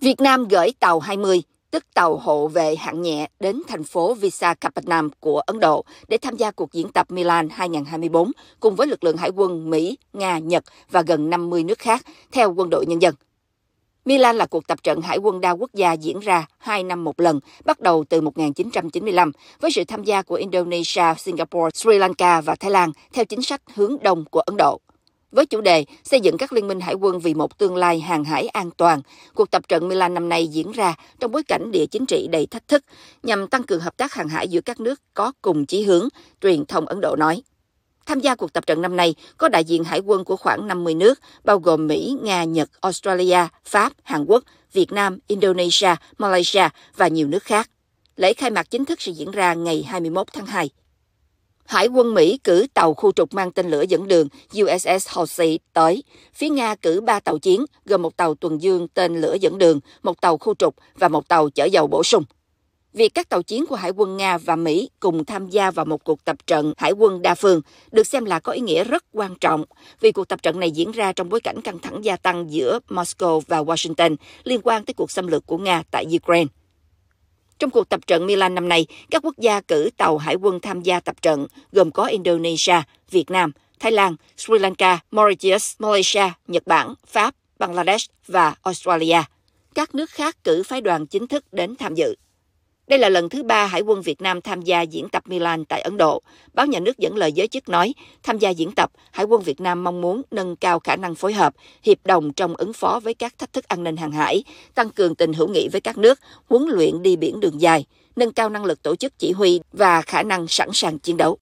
Việt Nam gửi tàu 20, tức tàu hộ vệ hạng nhẹ đến thành phố Visakhapatnam của Ấn Độ để tham gia cuộc diễn tập Milan 2024 cùng với lực lượng hải quân Mỹ, Nga, Nhật và gần 50 nước khác, theo quân đội nhân dân. Milan là cuộc tập trận hải quân đa quốc gia diễn ra hai năm một lần, bắt đầu từ 1995, với sự tham gia của Indonesia, Singapore, Sri Lanka và Thái Lan theo chính sách hướng đông của Ấn Độ. Với chủ đề xây dựng các liên minh hải quân vì một tương lai hàng hải an toàn, cuộc tập trận Milan năm nay diễn ra trong bối cảnh địa chính trị đầy thách thức nhằm tăng cường hợp tác hàng hải giữa các nước có cùng chí hướng, truyền thông Ấn Độ nói. Tham gia cuộc tập trận năm nay có đại diện hải quân của khoảng 50 nước, bao gồm Mỹ, Nga, Nhật, Australia, Pháp, Hàn Quốc, Việt Nam, Indonesia, Malaysia và nhiều nước khác. Lễ khai mạc chính thức sẽ diễn ra ngày 21 tháng 2. Hải quân Mỹ cử tàu khu trục mang tên lửa dẫn đường USS Halsey tới. Phía Nga cử ba tàu chiến, gồm một tàu tuần dương tên lửa dẫn đường, một tàu khu trục và một tàu chở dầu bổ sung. Việc các tàu chiến của Hải quân Nga và Mỹ cùng tham gia vào một cuộc tập trận hải quân đa phương được xem là có ý nghĩa rất quan trọng vì cuộc tập trận này diễn ra trong bối cảnh căng thẳng gia tăng giữa Moscow và Washington liên quan tới cuộc xâm lược của Nga tại Ukraine. Trong cuộc tập trận Milan năm nay, các quốc gia cử tàu hải quân tham gia tập trận gồm có Indonesia, Việt Nam, Thái Lan, Sri Lanka, Mauritius, Malaysia, Nhật Bản, Pháp, Bangladesh và Australia. Các nước khác cử phái đoàn chính thức đến tham dự. Đây là lần thứ ba Hải quân Việt Nam tham gia diễn tập Milan tại Ấn Độ. Báo nhà nước dẫn lời giới chức nói, tham gia diễn tập, Hải quân Việt Nam mong muốn nâng cao khả năng phối hợp, hiệp đồng trong ứng phó với các thách thức an ninh hàng hải, tăng cường tình hữu nghị với các nước, huấn luyện đi biển đường dài, nâng cao năng lực tổ chức chỉ huy và khả năng sẵn sàng chiến đấu.